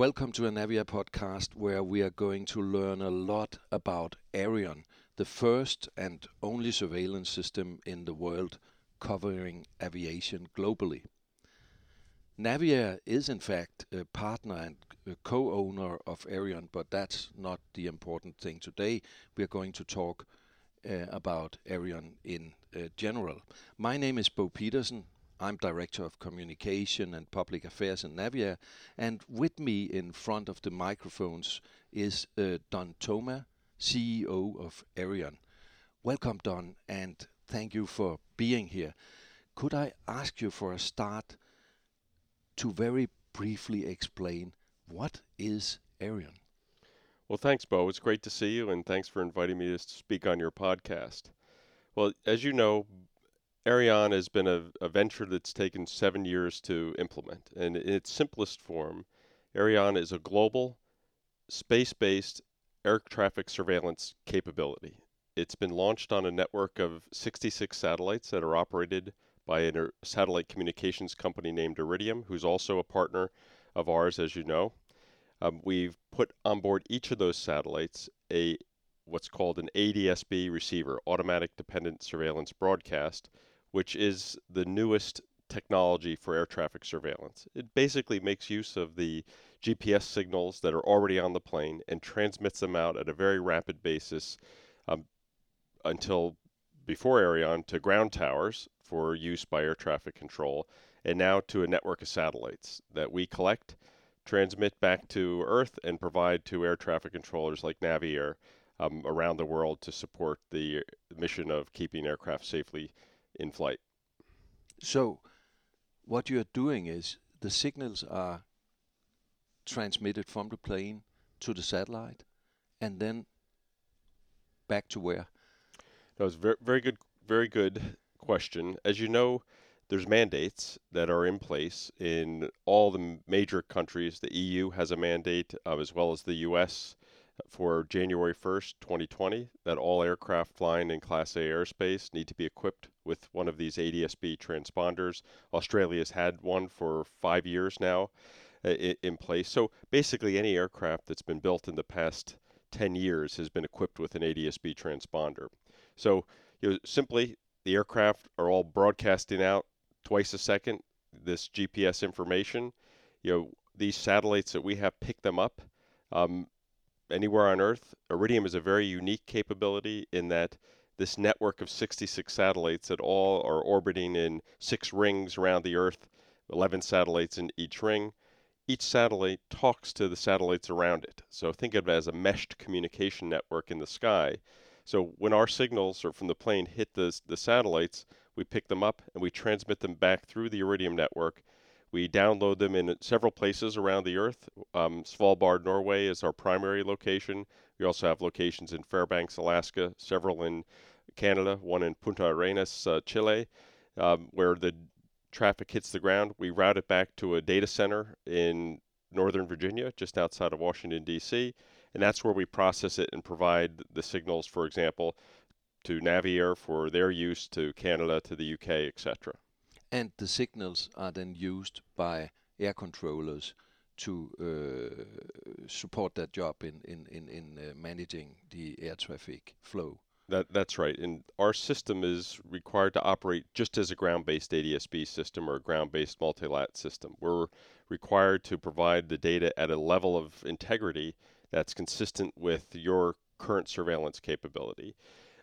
welcome to a Naviair podcast where we are going to learn a lot about Aireon, the first and only surveillance system in the world covering aviation globally. Naviair is in fact a partner and co-owner of Aireon, but that's not the important thing today. We are going to talk uh, about Aireon in uh, general. My name is Bo Petersen. I'm Director of Communication and Public Affairs in Naviair, and with me in front of the microphones is uh, Don Thoma, CEO of Aireon. Welcome, Don, and thank you for being here. Could I ask you for a start to very briefly explain what is Aireon? Well, thanks, Bo. It's great to see you, and thanks for inviting me to speak on your podcast. Well, as you know, Aireon has been a, a venture that's taken seven years to implement. And in its simplest form, Aireon is a global, space based air traffic surveillance capability. It's been launched on a network of 66 satellites that are operated by a satellite communications company named Iridium, who's also a partner of ours, as you know. Um, we've put on board each of those satellites a what's called an ADSB receiver, Automatic Dependent Surveillance Broadcast, which is the newest technology for air traffic surveillance. It basically makes use of the GPS signals that are already on the plane and transmits them out at a very rapid basis um, until before Aireon to ground towers for use by air traffic control, and now to a network of satellites that we collect transmit back to Earth and provide to air traffic controllers like Naviair um, around the world to support the mission of keeping aircraft safely in flight. So, what you're doing is the signals are transmitted from the plane to the satellite and then back to where? That was very, very good, very good question. As you know, there's mandates that are in place in all the major countries. The EU has a mandate, uh, as well as the US, for January 1st, 2020, that all aircraft flying in Class A airspace need to be equipped with one of these ADSB transponders. Australia's had one for five years now uh, in place. So basically, any aircraft that's been built in the past 10 years has been equipped with an ADSB transponder. So you know, simply, the aircraft are all broadcasting out twice a second this GPS information. You know, these satellites that we have pick them up um, anywhere on Earth. Iridium is a very unique capability in that this network of 66 satellites that all are orbiting in six rings around the Earth, 11 satellites in each ring. Each satellite talks to the satellites around it. So think of it as a meshed communication network in the sky. So when our signals or from the plane hit the, the satellites, we pick them up and we transmit them back through the Iridium network. We download them in several places around the Earth. Um, Svalbard, Norway is our primary location. We also have locations in Fairbanks, Alaska, several in Canada, one in Punta Arenas, uh, Chile, um, where the traffic hits the ground. We route it back to a data center in Northern Virginia, just outside of Washington, D.C., and that's where we process it and provide the signals, for example, to Naviair for their use to Canada, to the UK, etc. And the signals are then used by air controllers to uh, support that job in in in, in uh, managing the air traffic flow. That that's right. And our system is required to operate just as a ground-based ADSB system or a ground-based multilat system. We're required to provide the data at a level of integrity that's consistent with your current surveillance capability.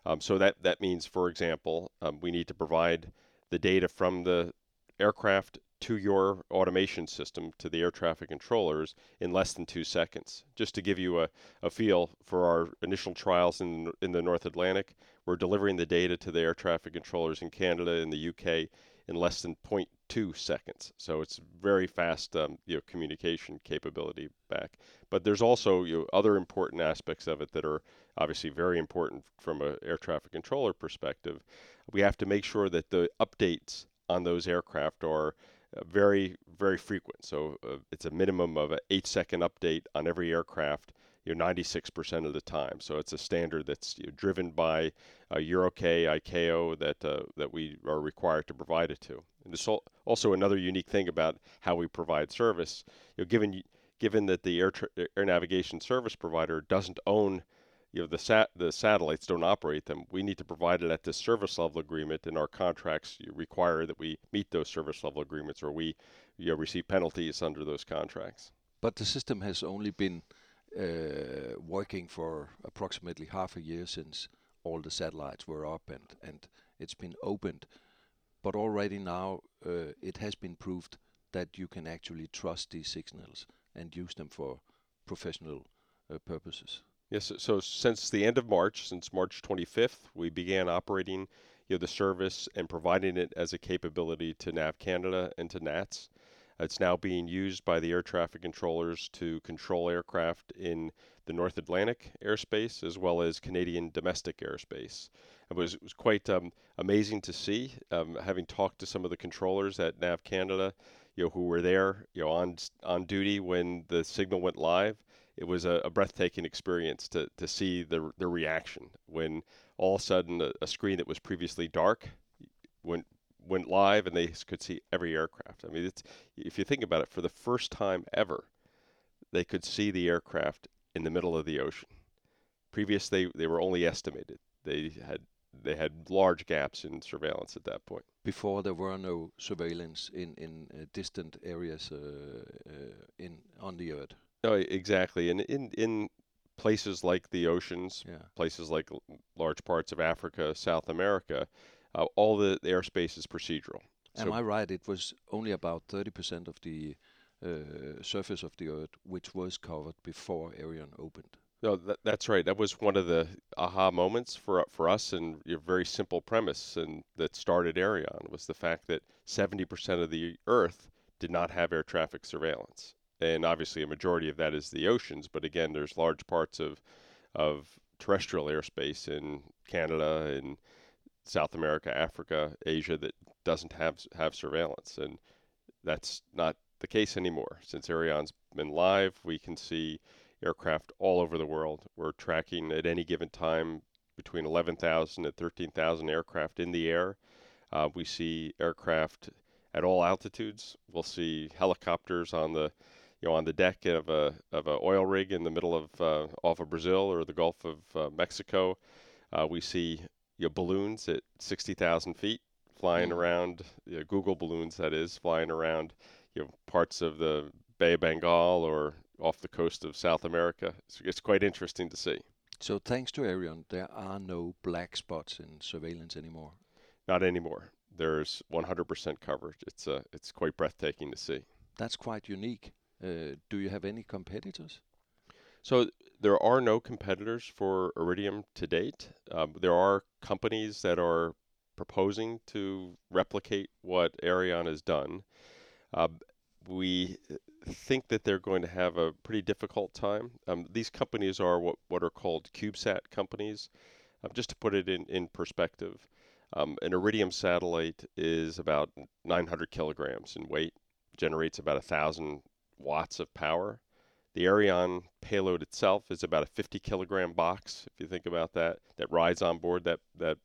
Um, so that, that means, for example, um, we need to provide the data from the aircraft to your automation system, to the air traffic controllers, in less than two seconds. Just to give you a, a feel for our initial trials in, in the North Atlantic, we're delivering the data to the air traffic controllers in Canada and the UK in less than 0.2 seconds. So it's very fast um, you know, communication capability back. But there's also you know, other important aspects of it that are obviously very important from an air traffic controller perspective. We have to make sure that the updates on those aircraft are uh, very, very frequent. So uh, it's a minimum of an eight second update on every aircraft you know, 96% of the time. So it's a standard that's you know, driven by uh, EUROCAE, ICAO that uh, that we are required to provide it to. And this also another unique thing about how we provide service. You know, given given that the air, air navigation service provider doesn't own you know the sat the satellites don't operate them. We need to provide it at this service level agreement, and our contracts require that we meet those service level agreements, or we you know, receive penalties under those contracts. But the system has only been uh, working for approximately half a year since all the satellites were up and and it's been opened. But already now uh, it has been proved that you can actually trust these signals and use them for professional uh, purposes. Yes, so since the end of March, since March 25th, we began operating you know, the service and providing it as a capability to NAV Canada and to NATS. It's now being used by the air traffic controllers to control aircraft in the North Atlantic airspace as well as Canadian domestic airspace. It was, it was quite um, amazing to see, um, having talked to some of the controllers at NAV Canada, you know, who were there, you know, on on duty when the signal went live it was a, a, breathtaking experience to, to see the, the reaction when all of a sudden a, a, screen that was previously dark went went live and they could see every aircraft. I mean, it's, if you think about it, for the first time ever, they could see the aircraft in the middle of the ocean. Previous, they, they were only estimated. They had they had large gaps in surveillance at that point. Before there were no surveillance in in uh, distant areas uh, uh, in on the earth. No, exactly. And in in places like the oceans, yeah. places like large parts of Africa, South America, uh, all the, the, airspace is procedural. Am so I right? It was only about 30% of the uh, surface of the Earth which was covered before Aireon opened. No, that, that's right. That was one of the aha moments for for us, and a very simple premise, and that started Aireon was the fact that 70% of the Earth did not have air traffic surveillance and obviously a majority of that is the oceans. But again, there's large parts of of terrestrial airspace in Canada and South America, Africa, Asia that doesn't have have surveillance, and that's not the case anymore. Since Aireon's been live, we can see aircraft all over the world. We're tracking at any given time between 11,000 and 13,000 aircraft in the air. Uh, we see aircraft at all altitudes. We'll see helicopters on the you know, on the deck of a of an oil rig in the middle of uh, off of Brazil or the Gulf of uh, Mexico. Uh, we see you know, balloons at 60,000 feet flying mm. around, you know, Google balloons that is, flying around you know, parts of the Bay of Bengal or off the coast of South America. It's, it's quite interesting to see. So thanks to Aireon, there are no black spots in surveillance anymore. Not anymore. There's 100% coverage. It's uh, it's quite breathtaking to see. That's quite unique. Uh, do you have any competitors? So there are no competitors for Iridium to date. Um, there are companies that are proposing to replicate what Aireon has done. Uh, we think that they're going to have a pretty difficult time. Um, these companies are what, what are called CubeSat companies. Um, just to put it in, in perspective, um, an Iridium satellite is about 900 kilograms in weight, generates about a thousand watts of power. The Aireon payload itself is about a 50 kilogram box, if you think about that, that rides on board that, that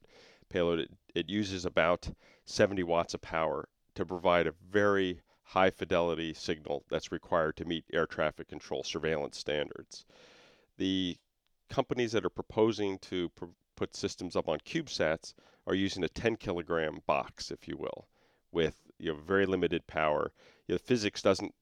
payload. It, it uses about 70 watts of power to provide a very high fidelity signal that's required to meet air traffic control surveillance standards. The companies that are proposing to pr- put systems up on CubeSats are using a 10 kilogram box, if you will, with you know, very limited power. You know, physics doesn't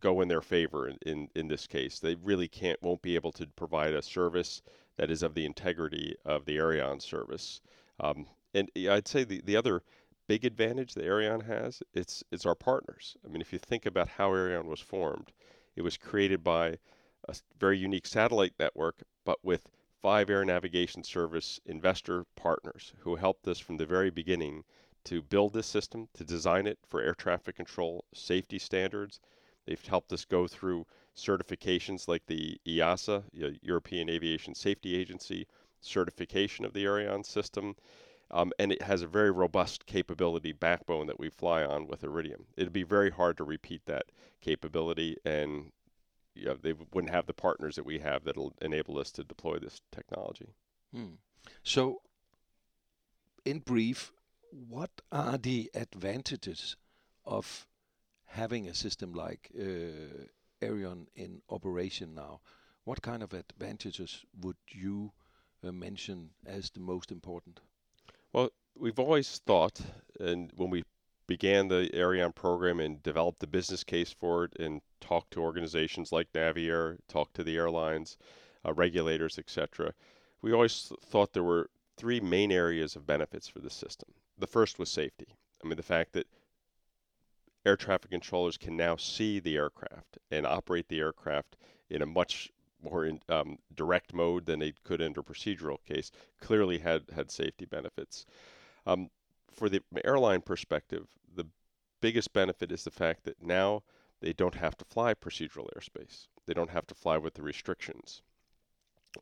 go in their favor in, in, in this case. They really can't won't be able to provide a service that is of the integrity of the Aireon service. Um, and I'd say the, the other big advantage that Aireon has it's it's our partners. I mean, if you think about how Aireon was formed, it was created by a very unique satellite network, but with five air navigation service investor partners who helped us from the very beginning to build this system, to design it for air traffic control safety standards, They've helped us go through certifications like the EASA, European Aviation Safety Agency, certification of the Aireon system. Um, and it has a very robust capability backbone that we fly on with Iridium. It'd be very hard to repeat that capability, and you know, they wouldn't have the partners that we have that'll enable us to deploy this technology. Hmm. So, in brief, what are the advantages of having a system like uh, Aireon in operation now, what kind of advantages would you uh, mention as the most important? Well, we've always thought, and when we began the Aireon program and developed the business case for it and talked to organizations like Naviair, talked to the airlines, uh, regulators, etc., we always thought there were three main areas of benefits for the system. The first was safety. I mean, the fact that air traffic controllers can now see the aircraft and operate the aircraft in a much more in, um, direct mode than they could under procedural case clearly had had safety benefits. Um, for the airline perspective, the biggest benefit is the fact that now they don't have to fly procedural airspace. They don't have to fly with the restrictions.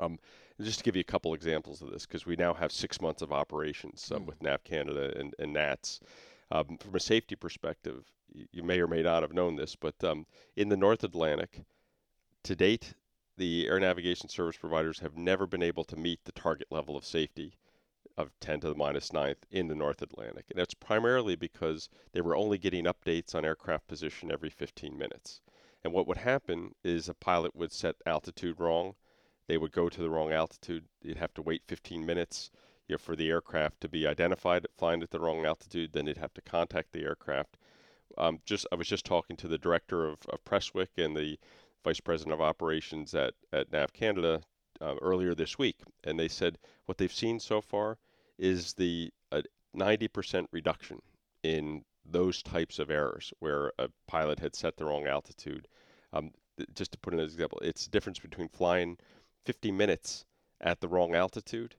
Um, just to give you a couple examples of this, because we now have six months of operations um, mm. with NAV Canada and, and NATS. Um, from a safety perspective, you, may or may not have known this, but um, in the North Atlantic, to date, the air navigation service providers have never been able to meet the target level of safety of 10 to the minus ninth in the North Atlantic. And that's primarily because they were only getting updates on aircraft position every 15 minutes. And what would happen is a pilot would set altitude wrong. They would go to the wrong altitude. You'd have to wait 15 minutes you know, for the aircraft to be identified flying at the wrong altitude. Then they'd have to contact the aircraft. Um, just I was just talking to the director of, of Prestwick and the vice president of operations at, at NAV Canada uh, earlier this week, and they said what they've seen so far is the uh, 90% reduction in those types of errors where a pilot had set the wrong altitude. Um, just to put an example, it's the difference between flying 50 minutes at the wrong altitude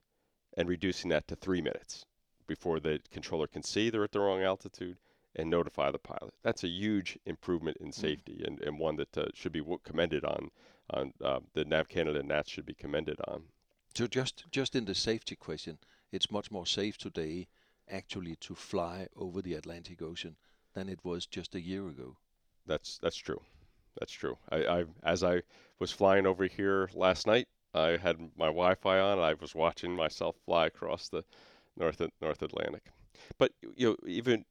and reducing that to three minutes before the controller can see they're at the wrong altitude and notify the pilot. That's a huge improvement in mm. safety mm. and, and one that uh, should be commended on. On uh, the Nav Canada and NATS should be commended on. So just just in the safety question, it's much more safe today actually to fly over the Atlantic Ocean than it was just a year ago. That's that's true. That's true. I, I as I was flying over here last night, I had my Wi-Fi on. I was watching myself fly across the North North Atlantic. But you know, even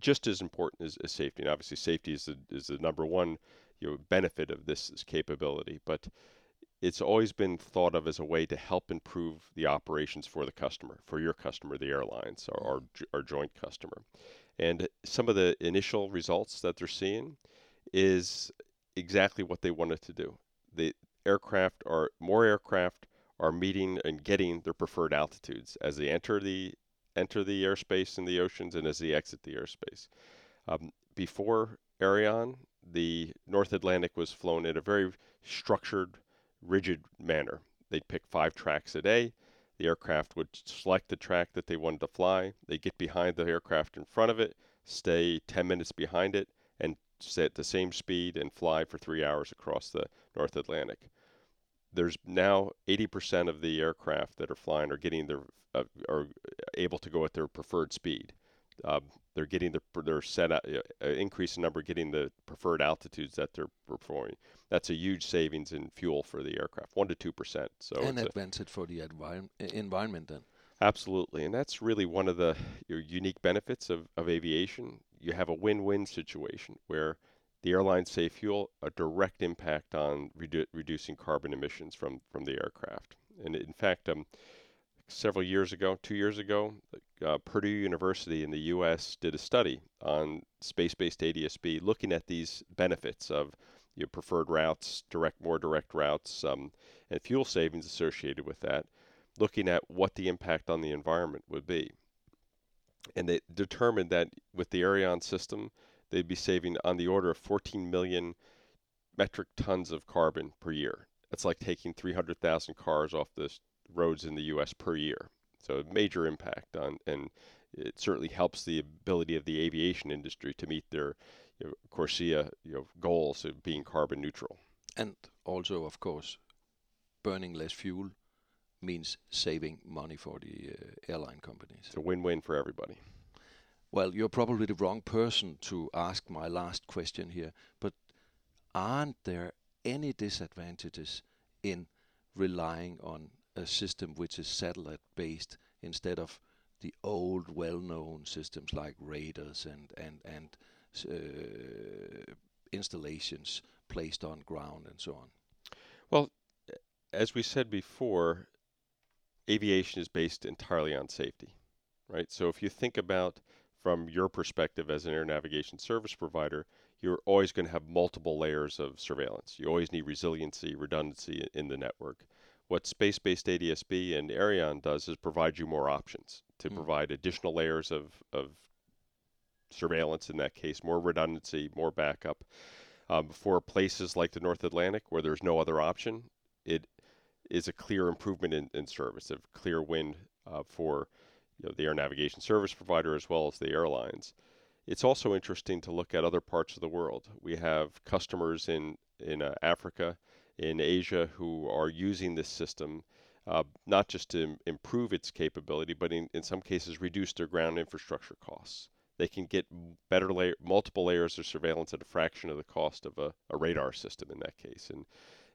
just as important as, as safety, and obviously safety is the, is the number one you know, benefit of this, this capability, but it's always been thought of as a way to help improve the operations for the customer, for your customer, the airlines, or our, our joint customer. And some of the initial results that they're seeing is exactly what they wanted to do. The aircraft are more aircraft are meeting and getting their preferred altitudes as they enter the enter the airspace in the oceans and as they exit the airspace. Um, before Aireon, the North Atlantic was flown in a very structured, rigid manner. They'd pick five tracks a day. The aircraft would select the track that they wanted to fly. They'd get behind the aircraft in front of it, stay 10 minutes behind it, and at the same speed and fly for three hours across the North Atlantic there's now 80% of the aircraft that are flying are getting their uh, are able to go at their preferred speed. Um, they're getting their their set uh, increase in number getting the preferred altitudes that they're performing. That's a huge savings in fuel for the aircraft, one to two percent. So and advantage for the envi- environment then. Absolutely, and that's really one of the your unique benefits of, of aviation. You have a win-win situation where the airlines save fuel, a direct impact on redu- reducing carbon emissions from, from the aircraft. And in fact, um, several years ago, two years ago, uh, Purdue University in the U.S. did a study on space-based ADSB, looking at these benefits of your preferred routes, direct, more direct routes, um, and fuel savings associated with that, looking at what the impact on the environment would be. And they determined that with the Aireon system, they'd be saving on the order of 14 million metric tons of carbon per year. That's like taking 300,000 cars off the roads in the U.S. per year. So a major impact on, and it certainly helps the ability of the aviation industry to meet their you know, CORSIA you know, goals of being carbon neutral. And also, of course, burning less fuel means saving money for the uh, airline companies. It's a win-win for everybody. Well, you're probably the wrong person to ask my last question here, but aren't there any disadvantages in relying on a system which is satellite based instead of the old well-known systems like radars and and and uh, installations placed on ground and so on? Well, as we said before, aviation is based entirely on safety, right? So if you think about from your perspective as an air navigation service provider, you're always going to have multiple layers of surveillance. You always need resiliency, redundancy in the network. What space based ADSB and Aireon does is provide you more options to mm. provide additional layers of, of surveillance in that case, more redundancy, more backup. Um, for places like the North Atlantic where there's no other option, it is a clear improvement in, in service, a clear win uh, for you know, the air navigation service provider as well as the airlines. It's also interesting to look at other parts of the world. We have customers in in uh, Africa, in Asia, who are using this system uh, not just to improve its capability, but in, in some cases reduce their ground infrastructure costs. They can get better layer, multiple layers of surveillance at a fraction of the cost of a, a radar system in that case. And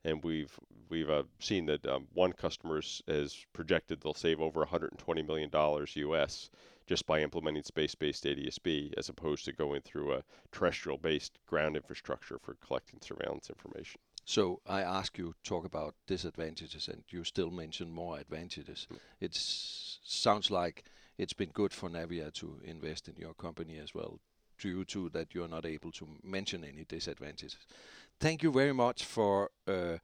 and we've we've uh, seen that um, one customer has projected they'll save over 120 million dollars U.S. just by implementing space-based ADSB as opposed to going through a terrestrial-based ground infrastructure for collecting surveillance information. So I ask you talk about disadvantages, and you still mention more advantages. Mm. It sounds like it's been good for Naviair to invest in your company as well, due to that you're not able to mention any disadvantages thank you very much for uh,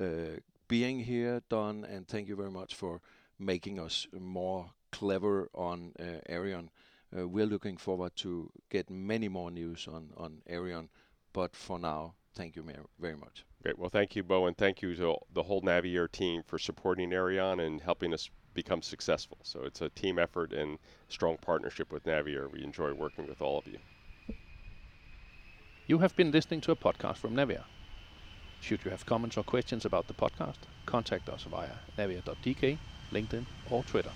uh, being here, Don, and thank you very much for making us more clever on uh, Aireon. Uh, we're looking forward to get many more news on, on Aireon, but for now, thank you very much. Great. Well, thank you, Bo, and thank you to the whole Naviair team for supporting Aireon and helping us become successful. So it's a team effort and strong partnership with Naviair. We enjoy working with all of you. You have been listening to a podcast from Naviair. Should you have comments or questions about the podcast, contact us via naviair.dk, LinkedIn, or Twitter.